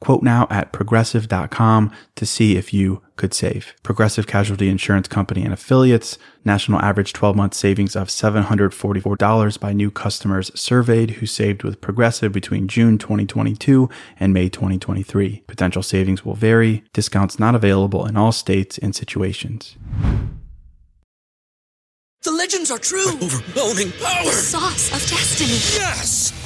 Quote now at progressive.com to see if you could save. Progressive Casualty Insurance Company and affiliates. National average 12 month savings of $744 by new customers surveyed who saved with Progressive between June 2022 and May 2023. Potential savings will vary. Discounts not available in all states and situations. The legends are true. Overwhelming power! The sauce of destiny. Yes!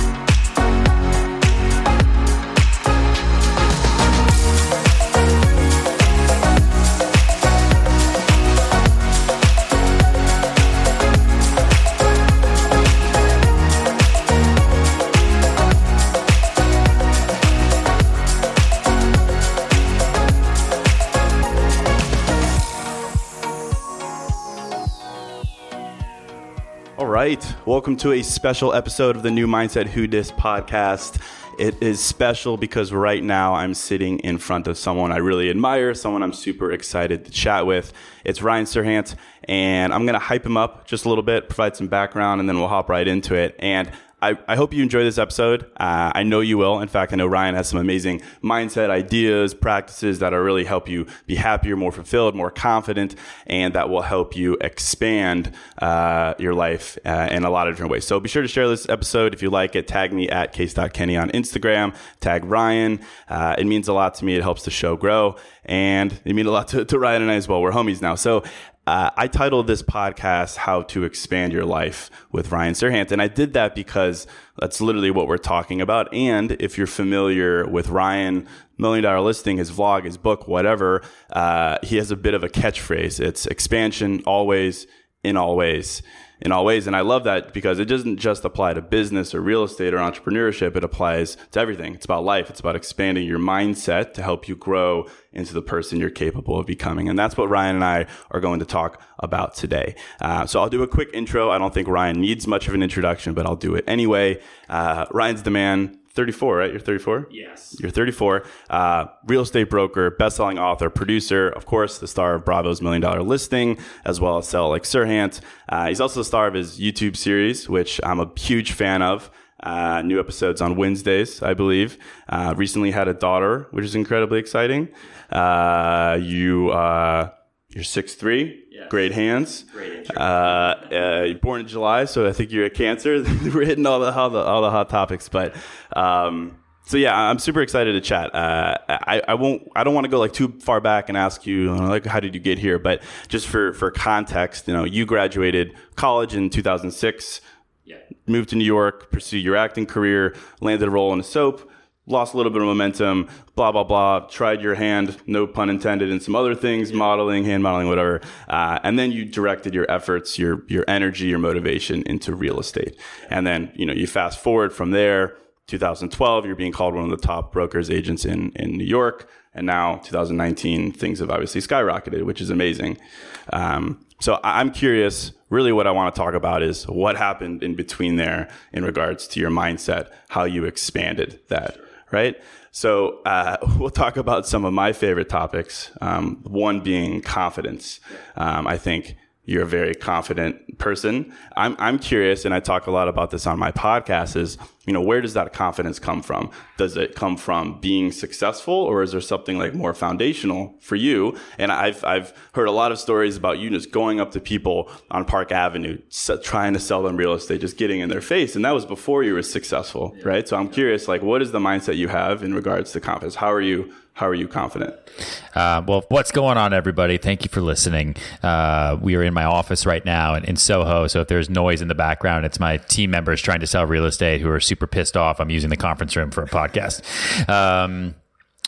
Right. Welcome to a special episode of the new Mindset Who Dis podcast. It is special because right now I'm sitting in front of someone I really admire, someone I'm super excited to chat with. It's Ryan Serhant, and I'm going to hype him up just a little bit, provide some background, and then we'll hop right into it. And I, I hope you enjoy this episode. Uh, I know you will. In fact, I know Ryan has some amazing mindset ideas, practices that'll really help you be happier, more fulfilled, more confident, and that will help you expand uh, your life uh, in a lot of different ways. So be sure to share this episode if you like it. Tag me at case.kenny on Instagram. Tag Ryan. Uh, it means a lot to me. It helps the show grow, and it means a lot to, to Ryan and I as well. We're homies now. So uh, I titled this podcast "How to Expand Your Life" with Ryan Serhant, and I did that because that's literally what we're talking about. And if you're familiar with Ryan, Million Dollar Listing, his vlog, his book, whatever, uh, he has a bit of a catchphrase. It's expansion always in all ways in all ways. And I love that because it doesn't just apply to business or real estate or entrepreneurship. It applies to everything. It's about life. It's about expanding your mindset to help you grow into the person you're capable of becoming. And that's what Ryan and I are going to talk about today. Uh, so I'll do a quick intro. I don't think Ryan needs much of an introduction, but I'll do it anyway. Uh, Ryan's the man 34, right? You're 34? Yes. You're 34. Uh, real estate broker, best-selling author, producer, of course, the star of Bravo's Million Dollar Listing, as well as Sell Like Serhant. Uh, he's also the star of his YouTube series, which I'm a huge fan of. Uh, new episodes on Wednesdays, I believe. Uh, recently had a daughter, which is incredibly exciting. Uh, you, uh, you're 6'3", Yes. great hands. Great. Uh, uh, you're born in July, so I think you're a Cancer. We're hitting all the all the all the hot topics, but um, so yeah, I'm super excited to chat. Uh, I, I won't. I don't want to go like too far back and ask you like how did you get here, but just for for context, you know, you graduated college in 2006, Yeah. moved to New York, pursued your acting career, landed a role in a soap. Lost a little bit of momentum, blah, blah, blah. Tried your hand, no pun intended, in some other things, modeling, hand modeling, whatever. Uh, and then you directed your efforts, your, your energy, your motivation into real estate. And then, you know, you fast forward from there, 2012, you're being called one of the top brokers agents in, in New York. And now 2019, things have obviously skyrocketed, which is amazing. Um, so I'm curious, really what I want to talk about is what happened in between there in regards to your mindset, how you expanded that, right? So uh, we'll talk about some of my favorite topics. Um, one being confidence. Um, I think you're a very confident person. I'm I'm curious, and I talk a lot about this on my podcast. Is you know where does that confidence come from? Does it come from being successful, or is there something like more foundational for you? And I've I've heard a lot of stories about you just going up to people on Park Avenue, trying to sell them real estate, just getting in their face, and that was before you were successful, yeah. right? So I'm curious, like, what is the mindset you have in regards to confidence? How are you how are you confident? Uh, well, what's going on, everybody? Thank you for listening. Uh, we are in my office right now in, in, Soho. So if there's noise in the background, it's my team members trying to sell real estate who are super pissed off. I'm using the conference room for a podcast. Um,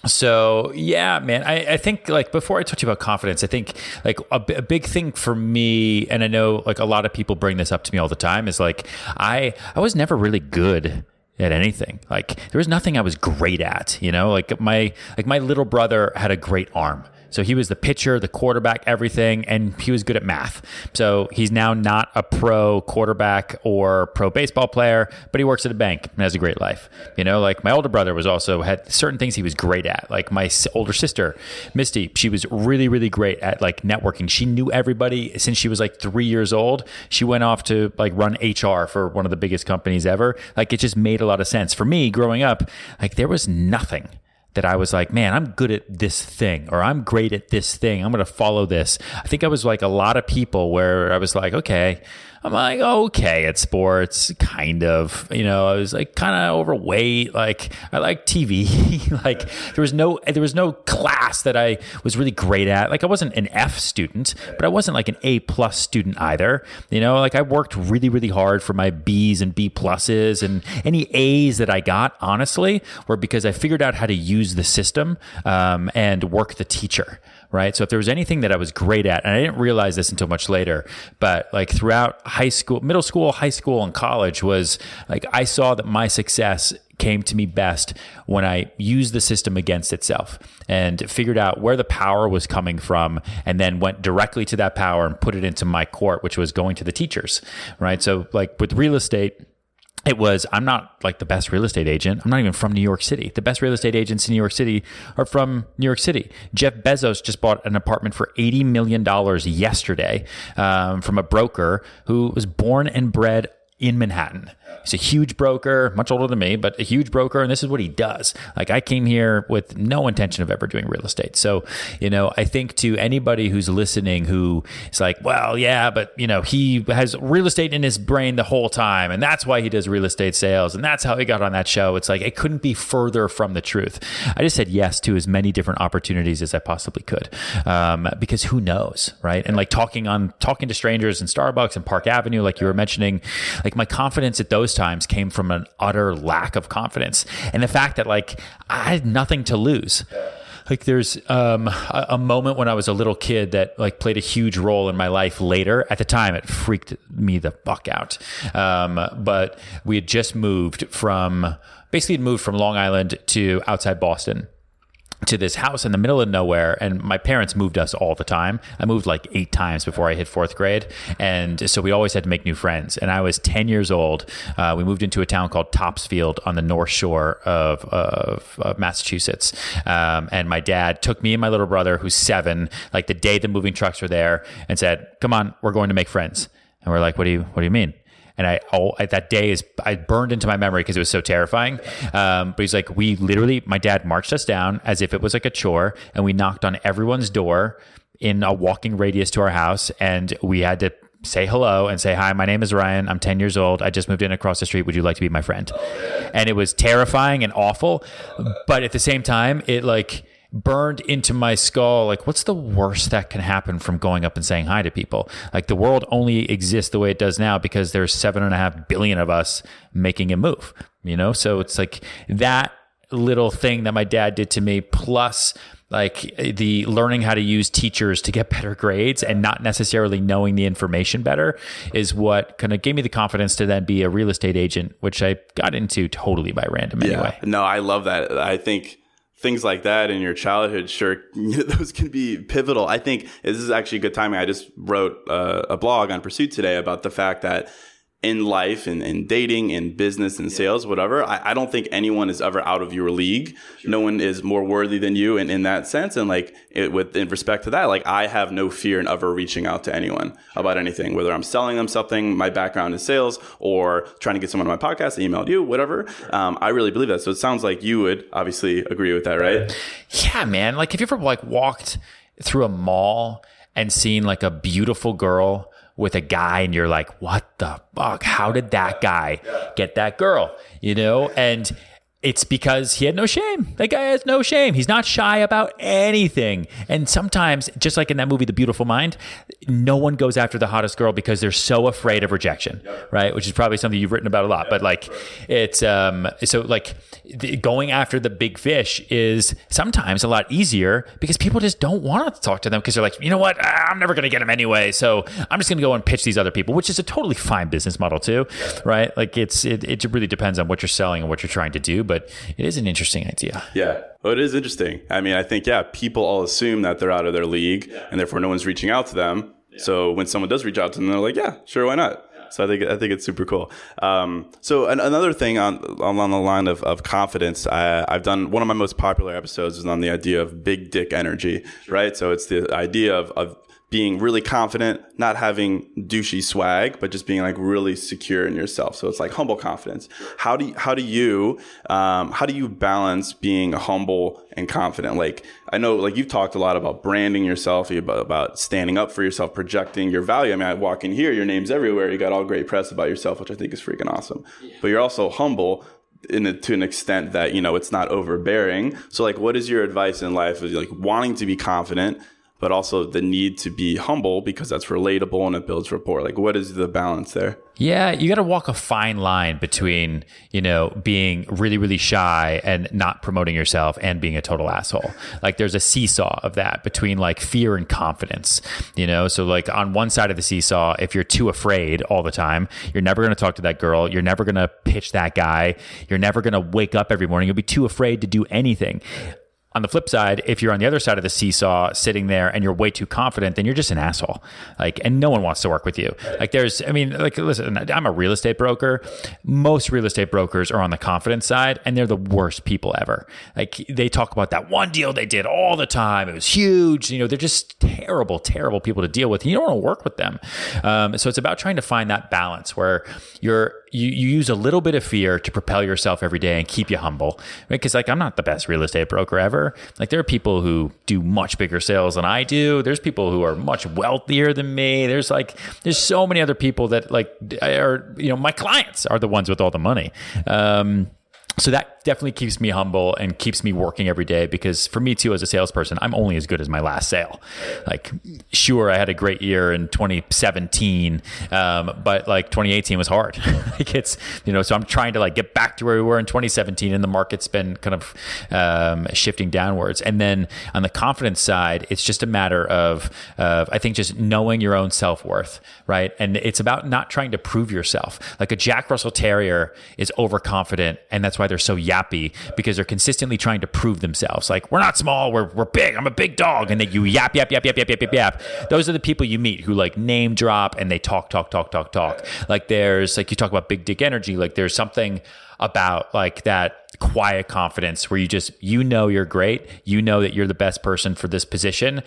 so yeah, man, I, I think like before I talk to you about confidence, I think like a, a big thing for me, and I know like a lot of people bring this up to me all the time, is like I I was never really good at anything. Like there was nothing I was great at, you know? Like my like my little brother had a great arm. So he was the pitcher, the quarterback, everything, and he was good at math. So he's now not a pro quarterback or pro baseball player, but he works at a bank and has a great life. You know, like my older brother was also had certain things he was great at. Like my older sister, Misty, she was really, really great at like networking. She knew everybody since she was like three years old. She went off to like run HR for one of the biggest companies ever. Like it just made a lot of sense for me growing up. Like there was nothing that I was like, man, I'm good at this thing or I'm great at this thing. I'm going to follow this. I think I was like a lot of people where I was like, okay, I'm like, okay, at sports, kind of. You know, I was like kind of overweight. Like I like TV. like there was no there was no class that I was really great at. Like I wasn't an F student, but I wasn't like an A plus student either. You know, like I worked really really hard for my B's and B pluses and any A's that I got. Honestly, were because I figured out how to use the system um, and work the teacher right? So if there was anything that I was great at, and I didn't realize this until much later, but like throughout high school, middle school, high school, and college was like I saw that my success came to me best when I used the system against itself and figured out where the power was coming from and then went directly to that power and put it into my court, which was going to the teachers, right? So like with real estate, it was i'm not like the best real estate agent. I'm not even from new york city. The best real estate agents in new york city are from new york city. Jeff bezos just bought an apartment for $80 million yesterday um, from a broker who was born and bred in manhattan He's a huge broker, much older than me, but a huge broker, and this is what he does. Like I came here with no intention of ever doing real estate. So, you know, I think to anybody who's listening who is like, well, yeah, but you know, he has real estate in his brain the whole time, and that's why he does real estate sales, and that's how he got on that show. It's like it couldn't be further from the truth. I just said yes to as many different opportunities as I possibly could, um, because who knows, right? And like talking on talking to strangers in Starbucks and Park Avenue, like you were mentioning, like my confidence at those times came from an utter lack of confidence and the fact that like I had nothing to lose. Like there's um, a, a, moment when I was a little kid that like played a huge role in my life later. At the time, it freaked me the fuck out. Um, but we had just moved from basically had moved from Long Island to outside Boston to this house in the middle of nowhere and my parents moved us all the time. I moved like eight times before i hit fourth grade and so we always had to make new friends. And i was 10 years old. Uh, we moved into a town called topsfield on the north shore of, of, of massachusetts. Um, and my dad took me and my little brother who's seven like the day the moving trucks were there and said come on we're going to make friends. And we're like what do you what do you mean and I, oh, that day is I burned into my memory because it was so terrifying. Um, but he's like, we literally, my dad marched us down as if it was like a chore, and we knocked on everyone's door in a walking radius to our house, and we had to say hello and say hi my name is ryan. I'm 10 years old. I just moved in across the street. Would you like to be my friend? And it was terrifying and awful but at the same time it like burned into my skull like what's the worst that can happen from going up and saying hi to people? Like the world only exists the way it does now because there's seven and a half billion of us making a move you know? So it's like that little thing that my dad did to me plus like the learning how to use teachers to get better grades and not necessarily knowing the information better is what kind of gave me the confidence to then be a real estate agent which i got into totally by random anyway. Yeah. no i love that. I think things like that in your childhood, sure, those can be pivotal. I think this is actually good timing. I just wrote uh, a blog on Pursuit today about the fact that in life and in dating, and business, in sales, whatever. I, I don't think anyone is ever out of your league. No one is more worthy than you in, in that sense. And like it, with in respect to that, like I have no fear in ever reaching out to anyone about anything, whether I'm selling them something, my background is sales, or trying to get someone on my podcast, I emailed you, whatever. Um, I really believe that. So it sounds like you would obviously agree with that, right? Yeah, man. Like, have you ever like walked through a mall and seen like a beautiful girl with a guy, and you're like, "What the fuck? How did that guy get that girl?" You know, and it's because he had no shame. That guy has no shame. He's not shy about anything. And sometimes, just like in that movie, The Beautiful Mind, no one goes after the hottest girl because they're so afraid of rejection, right? Which is probably something you've written about a lot. But like, it's um, so like going after the big fish is sometimes a lot easier because people just don't want to talk to them because they're like, you know what, Ah, I'm never going to get them anyway. So I'm just going to go and pitch these other people, which is a totally fine business model too, right? Like it's it, it really depends on what you're selling and what you're trying to do, but it is an interesting idea. Yeah. Well, it is interesting. I mean, I think, yeah, people all assume that they're out of their league and therefore no one's reaching out to them. So when someone does reach out to them, they're like, yeah, sure, why not? So I think I think it's super cool. Um, so an, another thing on along the line of, of confidence, I, I've done one of my most popular episodes is on the idea of big dick energy, right? So it's the idea of, of being really confident, not having douchey swag, but just being like really secure in yourself. So it's like humble confidence. How do you, how do you um, how do you balance being humble and confident? Like I know like you've talked a lot about branding yourself, about, about standing up for yourself, projecting your value. I mean, I walk in here, your name's everywhere. You got all great press about yourself, which I think is freaking awesome. But you're also humble in a, to an extent that you know it's not overbearing. So like, what is your advice in life? Is like wanting to be confident but also the need to be humble because that's relatable and it builds rapport. Like, what is the balance there? Yeah, you got to walk a fine line between, you know, being really, really shy and not promoting yourself and being a total asshole. Like, there's a seesaw of that between like fear and confidence, you know? So, like, on one side of the seesaw, if you're too afraid all the time, you're never going to talk to that girl. You're never going to pitch that guy. You're never going to wake up every morning. You'll be too afraid to do anything. On the flip side, if you're on the other side of the seesaw sitting there and you're way too confident, then you're just an asshole. Like, and no one wants to work with you. Like, there's, I mean, like, listen, I'm a real estate broker. Most real estate brokers are on the confidence side and they're the worst people ever. Like, they talk about that one deal they did all the time. It was huge. You know, they're just terrible, terrible people to deal with. You don't want to work with them. Um, so it's about trying to find that balance where you're, you, you use a little bit of fear to propel yourself every day and keep you humble. Because, like, I'm not the best real estate broker ever. Like, there are people who do much bigger sales than I do. There's people who are much wealthier than me. There's like, there's so many other people that, like, are, you know, my clients are the ones with all the money. Um, so that definitely keeps me humble and keeps me working every day because for me too as a salesperson i'm only as good as my last sale. Like sure i had a great year in 2017 um, but like 2018 was hard. Like it's you know so i'm trying to like get back to where we were in 2017 and the market's been kind of um, shifting downwards. And then on the confidence side it's just a matter of, of i think just knowing your own self-worth right? And it's about not trying to prove yourself. Like a jack russell terrier is overconfident and that's why they're so yappy because they're consistently trying to prove themselves. Like, we're not small, we're, we're big, I'm a big dog. And then you yap, yap, yap, yap, yap, yap, yap, yap. Those are the people you meet who like name drop and they talk, talk, talk, talk, talk. Like, there's like you talk about big dick energy, like, there's something about like that quiet confidence where you just you know you're great you know that you're the best person for this position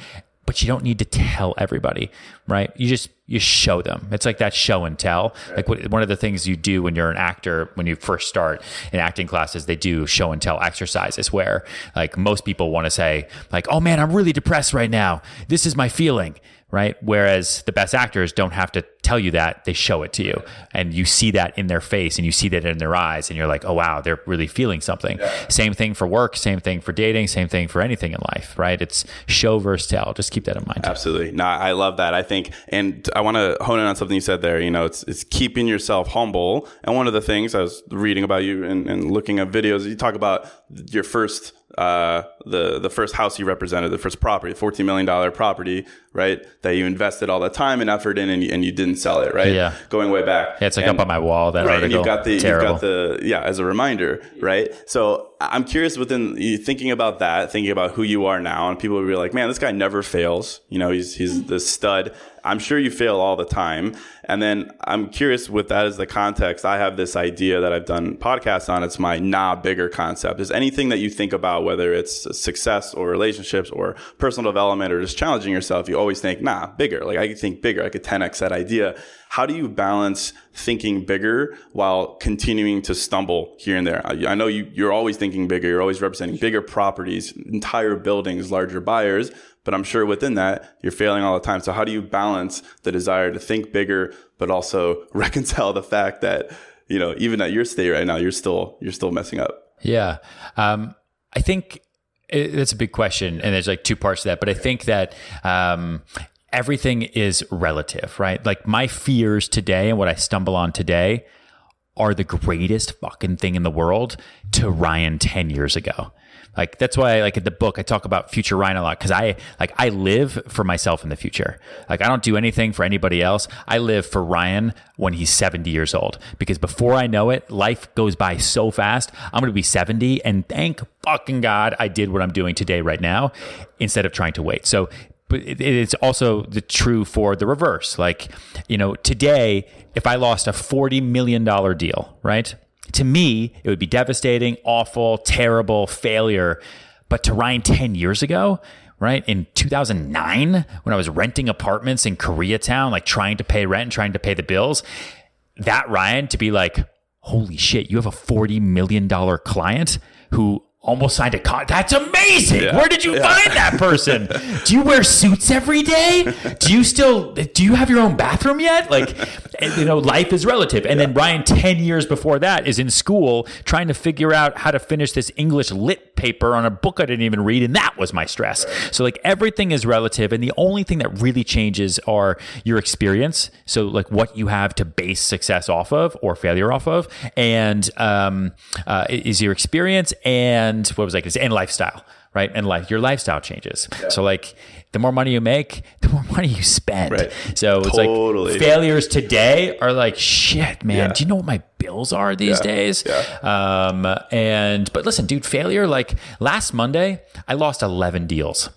but you don't need to tell everybody, right? You just you show them. It's like that show and tell. Like what, one of the things you do when you're an actor when you first start in acting classes, they do show and tell exercises where like most people want to say like, "Oh man, I'm really depressed right now. This is my feeling." Right? Whereas the best actors don't have to tell you that, they show it to you. And you see that in their face and you see that in their eyes and you're like, "Oh wow, they're really feeling something." Same thing for work, same thing for dating, same thing for anything in life, right? It's show versus tell. Just keep that in mind. Absolutely. No, I love that. I think, and I want to hone in on something you said there. You know, it's it's keeping yourself humble. And one of the things I was reading about you and, and looking at videos, you talk about your first uh, the the first house you represented, the first property, fourteen million dollar property, right? That you invested all the time and effort in, and you, and you didn't sell it, right? Yeah. going way back. Yeah, it's like And- up on my wall, that right? And article. you've got the Terrible. you've got the yeah as a reminder, right? So I'm curious within you thinking about that, thinking about who you are now, and people will be like, man, this guy never fails. You know, he's he's the stud. I'm sure you fail all the time. And then I'm curious with that as the context. I have this idea that I've done podcasts on. It's my nah bigger concept. Is anything that you think about, whether it's success or relationships or personal development or just challenging yourself, you always think, nah, bigger. Like I could think bigger. I could 10x that idea. How do you balance thinking bigger while continuing to stumble here and there? I, I know you, you're always thinking bigger. You're always representing bigger properties, entire buildings, larger buyers. But I'm sure within that, you're failing all the time. So how do you balance the desire to think bigger, but also reconcile the fact that, you know, even at your state right now, you're still, you're still messing up? Yeah. Um, I think it's a big question and there's like two parts to that, but I think that, um, everything is relative, right? Like my fears today and what I stumble on today are the greatest fucking thing in the world to Ryan 10 years ago. Like that's why, like in the book, I talk about future Ryan a lot because I like I live for myself in the future. Like I don't do anything for anybody else. I live for Ryan when he's 70 years old because before I know it, life goes by so fast. I'm going to be 70, and thank fucking God I did what I'm doing today, right now, instead of trying to wait. So but it's also the true for the reverse. Like, you know, today, if I lost a $40 million deal, right? To me, it would be devastating, awful, terrible, failure. But to Ryan 10 years ago, right? In 2009, when I was renting apartments in Koreatown, like trying to pay rent and trying to pay the bills, that Ryan to be like, holy shit, you have a $40 million client who almost signed a contract. That's amazing. Yeah. Where did you yeah. find that person? do you wear suits every day? Do you still do you have your own bathroom yet? Like you know, life is relative. And yeah. then Ryan 10 years before that is in school trying to figure out how to finish this English lit paper on a book I didn't even read and that was my stress. So like everything is relative and the only thing that really changes are your experience. So like what you have to base success off of or failure off of and um, uh, is your experience and and what was going to? And lifestyle, right? And like your lifestyle changes. Yeah. So like the more money you make, the more money you spend. Right. So it's totally. like failures today are like shit, man. Yeah. Do you know what my bills are these yeah. days? Yeah. Um, and but listen, dude, failure. Like last Monday, I lost eleven deals.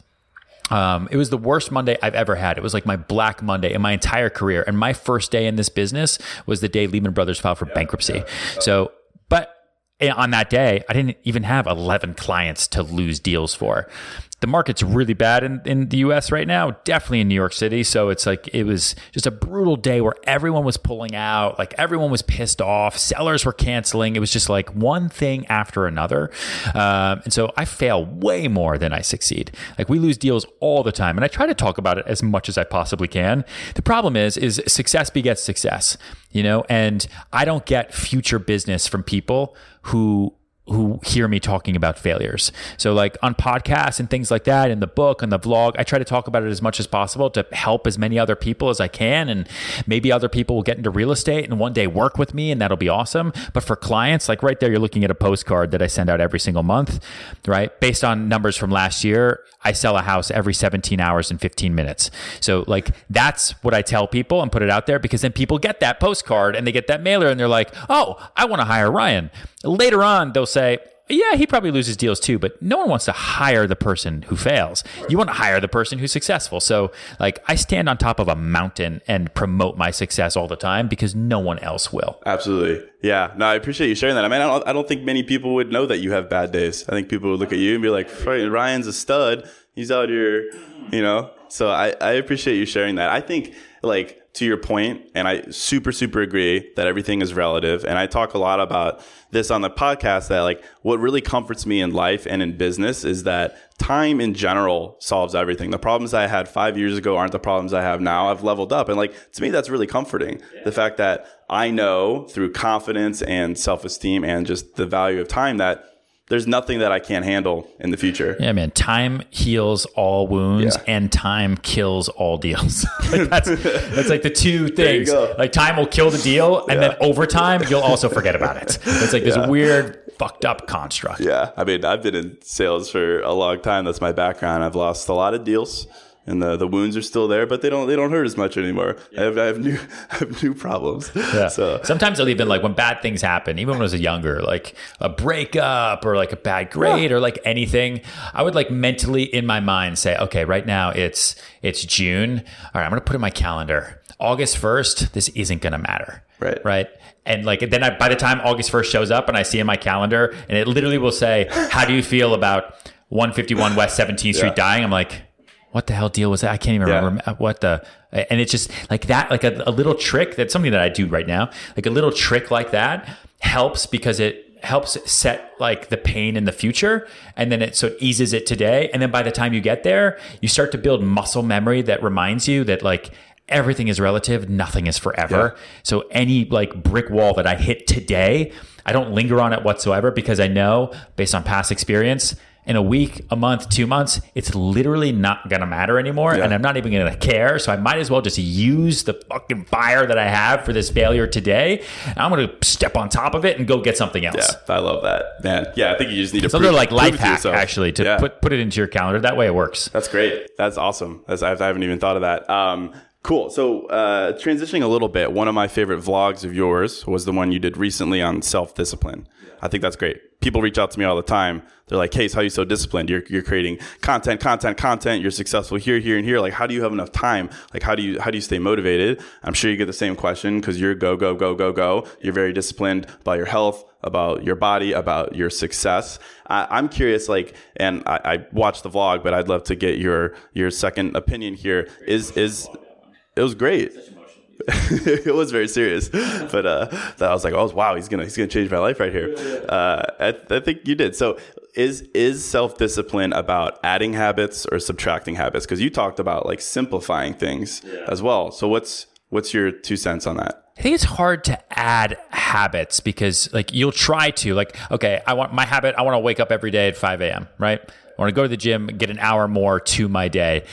Um, it was the worst Monday I've ever had. It was like my black Monday in my entire career. And my first day in this business was the day Lehman Brothers filed for bankruptcy. So on that day, I didn't even have 11 clients to lose deals for the market's really bad in, in the US right now, definitely in New York City. So it's like it was just a brutal day where everyone was pulling out, like everyone was pissed off, sellers were canceling. It was just like one thing after another. Um, and so I fail way more than I succeed. Like we lose deals all the time. And I try to talk about it as much as I possibly can. The problem is, is success begets success, you know, and I don't get future business from people who who hear me talking about failures. So, like on podcasts and things like that, in the book, and the vlog, I try to talk about it as much as possible to help as many other people as I can. And maybe other people will get into real estate and one day work with me, and that'll be awesome. But for clients, like right there, you're looking at a postcard that I send out every single month, right? Based on numbers from last year, I sell a house every 17 hours and 15 minutes. So, like, that's what I tell people and put it out there because then people get that postcard and they get that mailer and they're like, oh, I want to hire Ryan. Later on, they'll say, yeah, he probably loses deals too, but no one wants to hire the person who fails. You want to hire the person who's successful. So, like, I stand on top of a mountain and promote my success all the time because no one else will. Absolutely. Yeah. No, I appreciate you sharing that. I mean, I don't, I don't think many people would know that you have bad days. I think people would look at you and be like, Ryan's a stud. He's out here, mm-hmm. you know? So I, I appreciate you sharing that. I think, like, to your point, and I super, super agree that everything is relative. And I talk a lot about this on the podcast that like what really comforts me in life and in business is that time in general solves everything. The problems I had five years ago aren't the problems I have now. I've leveled up. And like to me, that's really comforting. Yeah. The fact that I know through confidence and self esteem and just the value of time that there's nothing that I can't handle in the future. Yeah, man. Time heals all wounds, yeah. and time kills all deals. like that's that's like the two things. Like time will kill the deal, and yeah. then over time you'll also forget about it. It's like this yeah. weird, fucked up construct. Yeah, I mean, I've been in sales for a long time. That's my background. I've lost a lot of deals and the, the wounds are still there, but they don't they don't hurt as much anymore. I, have, I have new I have new problems. Yeah. So Sometimes I'll even like when bad things happen, even when I was younger, like a breakup or like a bad grade or like anything, I would like mentally in my mind say, okay, right now it's it's June. All right, I'm gonna put in my calendar. August first, this isn't gonna matter. Right. Right. And like then I, by the time August first shows up and I see in my calendar and it literally will say, How do you feel about 151 West 17th Street Yeah. dying? I'm like, what the hell deal was that? I can't even Yeah. remember uh, what the and it's just like that like a, a little trick that's something that i do right now like a little trick like that helps because it helps set like the pain in the future and then it so it eases it today and then by the time you get there you start to build muscle memory that reminds you that like everything is relative nothing is forever Yeah. so any like brick wall that i hit today i don't linger on it whatsoever because i know based on past experience in a week, a month, two months, it's literally not going to matter anymore. Yeah. And I'm not even going to care. So I might as well just use the fucking fire that I have for this failure today. I'm going to step on top of it and go get something else. yeah, I love that, man. Yeah, I think you just need to. A prove- little like life it to hack, yourself. actually, to Yeah. put, put it into your calendar. That way it works. That's great. That's awesome. That's, I I haven't even thought of that. Um, cool. So, uh, transitioning a little bit, one of my favorite vlogs of yours was the one you did recently on self discipline. I think that's great. People reach out to me all the time. They're like, "Case, how are you so disciplined? You're, you're creating content, content, content. You're successful here, here, and here. Like, how do you have enough time? Like, how do you how do you stay motivated?" I'm sure you get the same question because you're go, go, go, go, go. You're very disciplined about your health, about your body, about your success. I, I'm curious, like, and I, I watched the vlog, but I'd love to get your your second opinion here. Is is it was great. it was very serious, but uh, that I was like, oh wow, he's gonna he's gonna change my life right here. Uh, I, I think you did. So is is self discipline about adding habits or subtracting habits? Because you talked about like simplifying things as well. So what's what's your two cents on that? I think it's hard to add habits because like you'll try to like okay I want my habit I want to wake up every day at 5 a.m. right I want to go to the gym get an hour more to my day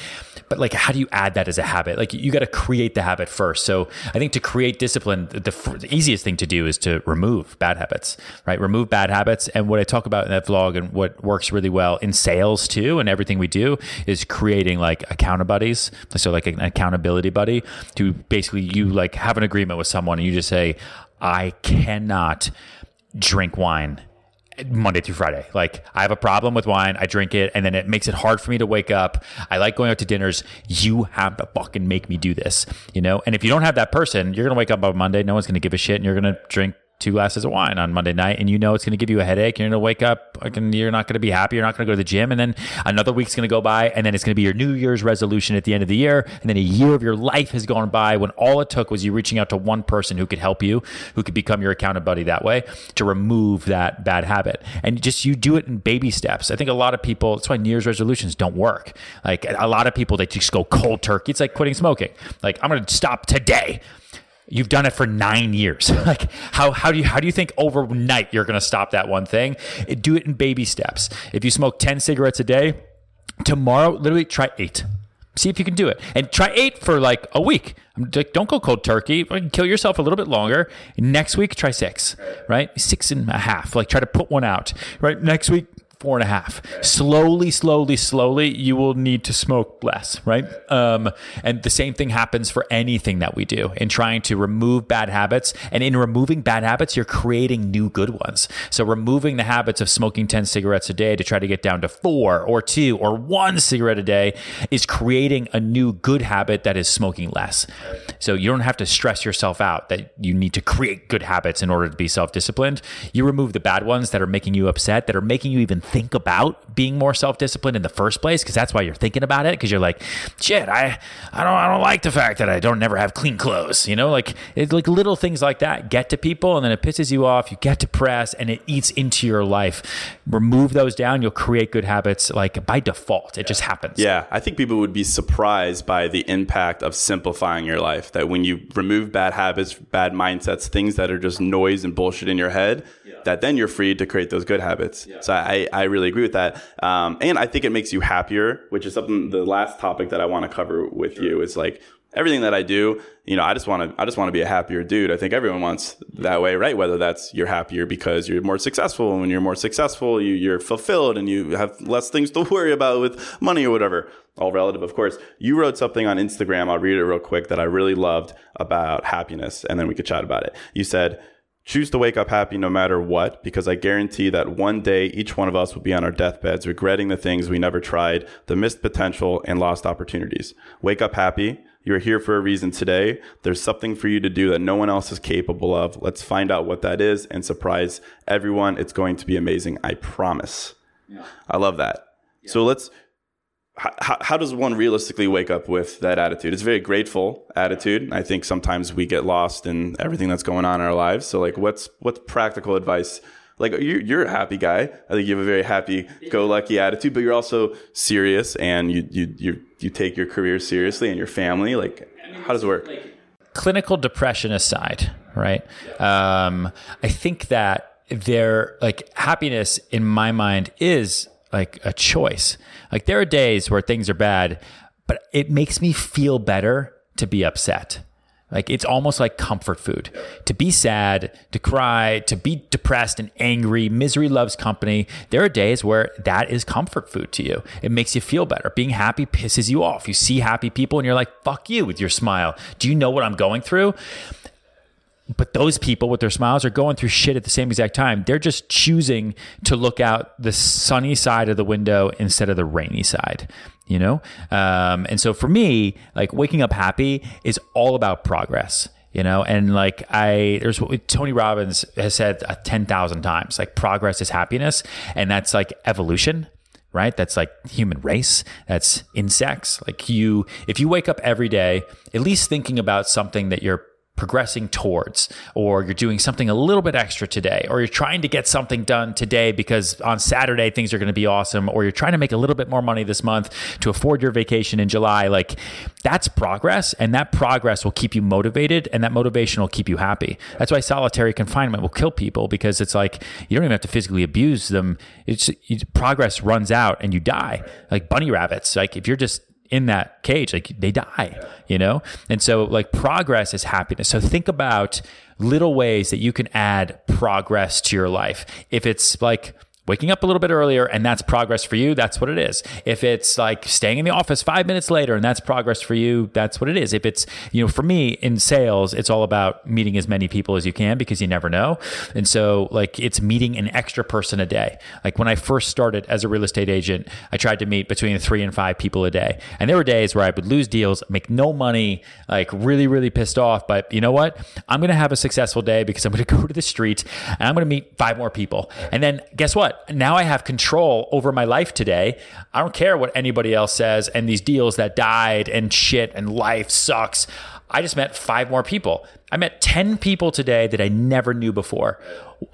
but like how do you add that as a habit? Like you got to create the habit first. So I think to create discipline the, the, easiest thing to do is to remove bad habits right? Remove bad habits. And what I talk about in that vlog and what works really well in sales too and everything we do is creating like account buddies. So like an accountability buddy to basically you like have an agreement with someone and you just say I cannot drink wine Monday through Friday. Like I have a problem with wine. I drink it and then it makes it hard for me to wake up. I like going out to dinners. You have to fucking make me do this, you know? And if you don't have that person, you're to wake up on Monday. No one's to give a shit and you're to drink two glasses of wine on Monday night and you know it's going to give you a headache. You're going to wake up and you're not going to be happy. You're not going to go to the gym. And then another week's going to go by and then it's going to be your New Year's resolution at the end of the year. And then a year of your life has gone by when all it took was you reaching out to one person who could help you, who could become your account buddy that way to remove that bad habit. And just you do it in baby steps. I think a lot of people, that's why New Year's resolutions don't work. Like a lot of people, they just go cold turkey. It's like quitting smoking. Like I'm going to stop today. You've done it for nine years. like how how do you how do you think overnight you're going to stop that one thing? Do it in baby steps. If you smoke ten cigarettes a day, tomorrow literally try eight. See if you can do it, and try eight for like a week. Don't go cold turkey. Kill yourself a little bit longer. Next week, try six. Right, six and a half. Like try to put one out. Right, next week, four and a half. Slowly, slowly, slowly, you will need to smoke less, right? Um, and the same thing happens for anything that we do in trying to remove bad habits. And in removing bad habits, you're creating new good ones. So removing the habits of smoking 10 cigarettes a day to try to get down to four or two or one cigarette a day is creating a new good habit that is smoking less. So you don't have to stress yourself out that you need to create good habits in order to be self disciplined. You remove the bad ones that are making you upset, that are making you even think about being more self-disciplined in the first place because that's why you're thinking about it because you're like shit I I don't I don't like the fact that I don't never have clean clothes you know? Like like little things like that get to people and then it pisses you off you get depressed and it eats into your life. Remove those down you'll create good habits like by default. It just happens. Yeah, I think people would be surprised by the impact of simplifying your life. That when you remove bad habits, bad mindsets, things that are just noise and bullshit in your head, that then you're free to create those good habits. So I, I really agree with that. Um, and I think it makes you happier, which is something, the last topic that I want to cover with you is like, everything that I do, you know, I just want to, I just want to be a happier dude. I think everyone wants that way, right? Whether that's you're happier because you're more successful. And when you're more successful, you, you're fulfilled and you have less things to worry about with money or whatever. All relative, of course. You wrote something on Instagram. I'll read it real quick that I really loved about happiness, and then we could chat about it. You said, Choose to wake up happy no matter what, because I guarantee that one day each one of us will be on our deathbeds regretting the things we never tried, the missed potential, and lost opportunities. Wake up happy. You're here for a reason today. There's something for you to do that no one else is capable of. Let's find out what that is and surprise everyone. It's going to be amazing. I promise. I love that. So let's how, how does one realistically wake up with that attitude? It's a very grateful attitude. I think sometimes we get lost in everything that's going on in our lives. So, like, what's what's practical advice? Like, you're, you're a happy guy. I think you have a very happy-go-lucky attitude, but you're also serious, and you you you you take your career seriously and your family. Like, how does it work? clinical depression aside, right? Um, I think that there, like, happiness in my mind is like a choice. Like, there are days where things are bad, but it makes me feel better to be upset. Like it's almost like comfort food. To be sad, to cry, to be depressed and angry, misery loves company. There are days where that is comfort food to you. It makes you feel better. Being happy pisses you off. You see happy people and you're like, fuck you with your smile. Do you know what I'm going through? But those people with their smiles are going through shit at the same exact time. They're just choosing to look out the sunny side of the window instead of the rainy side you know? Um, and so for me, like waking up happy is all about progress. You know, and like I, there's what Tony Robbins has said 10,000 times like progress is happiness. And that's like evolution, right? That's like human race. That's insects. Like you, if you wake up every day, at least thinking about something that you're progressing towards, or you're doing something a little bit extra today, or you're trying to get something done today because on Saturday things are going to be awesome, or you're trying to make a little bit more money this month to afford your vacation in July, like that's progress. And that progress will keep you motivated, and that motivation will keep you happy. That's why solitary confinement will kill people because it's like you don't even have to physically abuse them. It's progress runs out and you die, like bunny rabbits. Like if you're just in that cage like they die you know? And so like progress is happiness. So think about little ways that you can add progress to your life. If it's like waking up a little bit earlier and that's progress for you, that's what it is. If it's like staying in the office five minutes later and that's progress for you, that's what it is. If it's, you know, for me in sales, it's all about meeting as many people as you can because you never know. And so, like, it's meeting an extra person a day. Like, when I first started as a real estate agent, I tried to meet between three and five people a day. And there were days where I would lose deals, make no money, like, really, really pissed off. But you know what? I'm going to have a successful day because I'm going to go to the street and I'm going to meet five more people. And then guess what? Now I have control over my life today. I don't care what anybody else says and these deals that died and shit and life sucks. I just met five more people. I met 10 people today that I never knew before.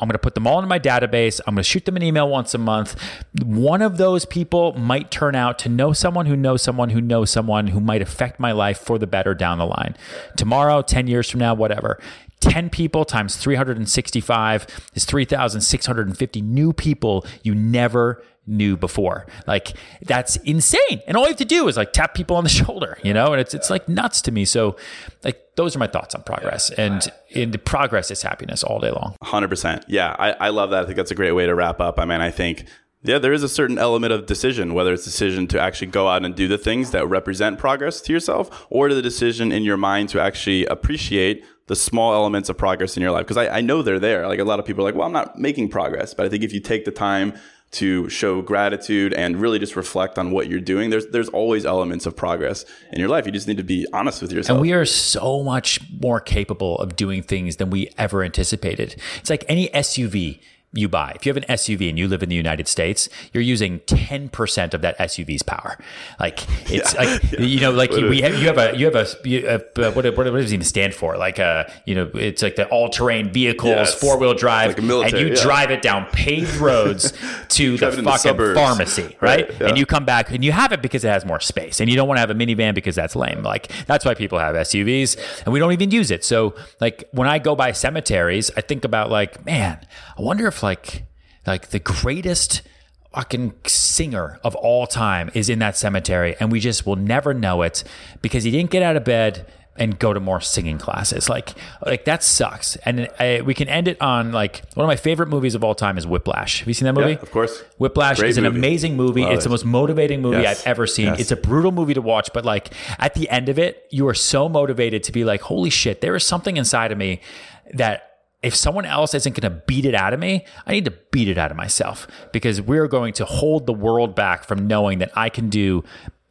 I'm going to put them all in my database. I'm going to shoot them an email once a month. One of those people might turn out to know someone who knows someone who knows someone who might affect my life for the better down the line. Tomorrow, 10 years from now, whatever. 10 people times 365 is 3,650 new people you never knew before. Like that's insane. And all you have to do is like tap people on the shoulder, you know, and it's it's like nuts to me. So like those are my thoughts on progress. And in the progress is happiness all day long. 100%. Yeah, I, I love that. I think that's a great way to wrap up. I mean, I think yeah, there is a certain element of decision, whether it's decision to actually go out and do the things that represent progress to yourself, or to the decision in your mind to actually appreciate the small elements of progress in your life. Because I, I know they're there. Like a lot of people are like, well, I'm not making progress. But I think if you take the time to show gratitude and really just reflect on what you're doing, there's there's always elements of progress in your life. You just need to be honest with yourself. And we are so much more capable of doing things than we ever anticipated. It's like any SUV you buy. If you have an SUV and you live in the United States, you're using 10% of that SUV's power. Like it's yeah. like, you know, like you, we have, you have a, you have a, you have, uh, what, what, what does it even stand for? Like, uh, you know, it's like the all terrain vehicles, yes. four wheel drive, like military, and you yeah. drive it down paved roads to the fucking the pharmacy, right? right yeah. And you come back and you have it because it has more space and you don't want to have a minivan because that's lame. Like that's why people have SUVs and we don't even use it. So like when I go by cemeteries, I think about like, man, I wonder if like like the greatest fucking singer of all time is in that cemetery and we just will never know it because he didn't get out of bed and go to more singing classes. Like, like that sucks. And I, we can end it on like one of my favorite movies of all time is Whiplash. Have you seen that movie? Yeah, of course. Whiplash Great is an movie. amazing movie. Love it's it. the most motivating movie Yes. I've ever seen. Yes. It's a brutal movie to watch, but like at the end of it, you are so motivated to be like, holy shit, there is something inside of me that if someone else isn't going to beat it out of me, I need to beat it out of myself because we're going to hold the world back from knowing that I can do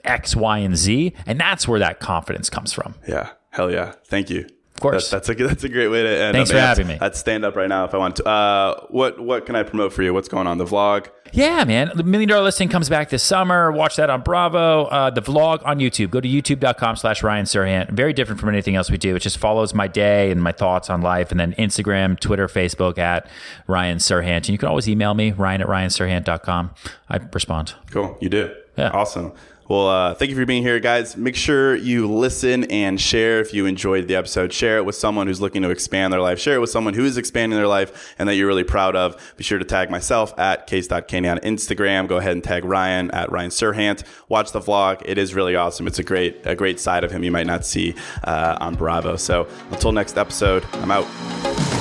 X, Y, and Z. And that's where that confidence comes from. Yeah. Hell yeah. Thank you. Course. that's a that's a great way to end. Thanks I for having me. I'd stand up right now if I want to. Uh, what what can I promote for you? What's going on? The vlog. Yeah, man. The Million Dollar Listing comes back this summer. Watch that on Bravo. Uh, the vlog on YouTube. Go to youtube.com slash Ryan Serhant. Very different from anything else we do. It just follows my day and my thoughts on life. And then Instagram, Twitter, Facebook at Ryan Serhant. And you can always email me, ryan at ryanserhant.com. I respond. Cool. You do. Yeah. Awesome. Well, uh, thank you for being here, guys. Make sure you listen and share if you enjoyed the episode. Share it with someone who's looking to expand their life. Share it with someone who is expanding their life and that you're really proud of. Be sure to tag myself at case.kenny on Instagram. Go ahead and tag Ryan at Ryan Serhant. Watch the vlog. It is really awesome. It's a great, a great side of him you might not see uh, on Bravo. So until next episode, I'm out.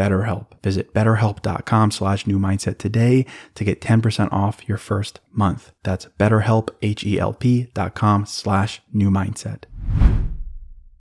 BetterHelp. Visit betterhelp.com slash new mindset today to get 10% off your first month. That's betterhelp, H-E-L-P dot com slash new mindset.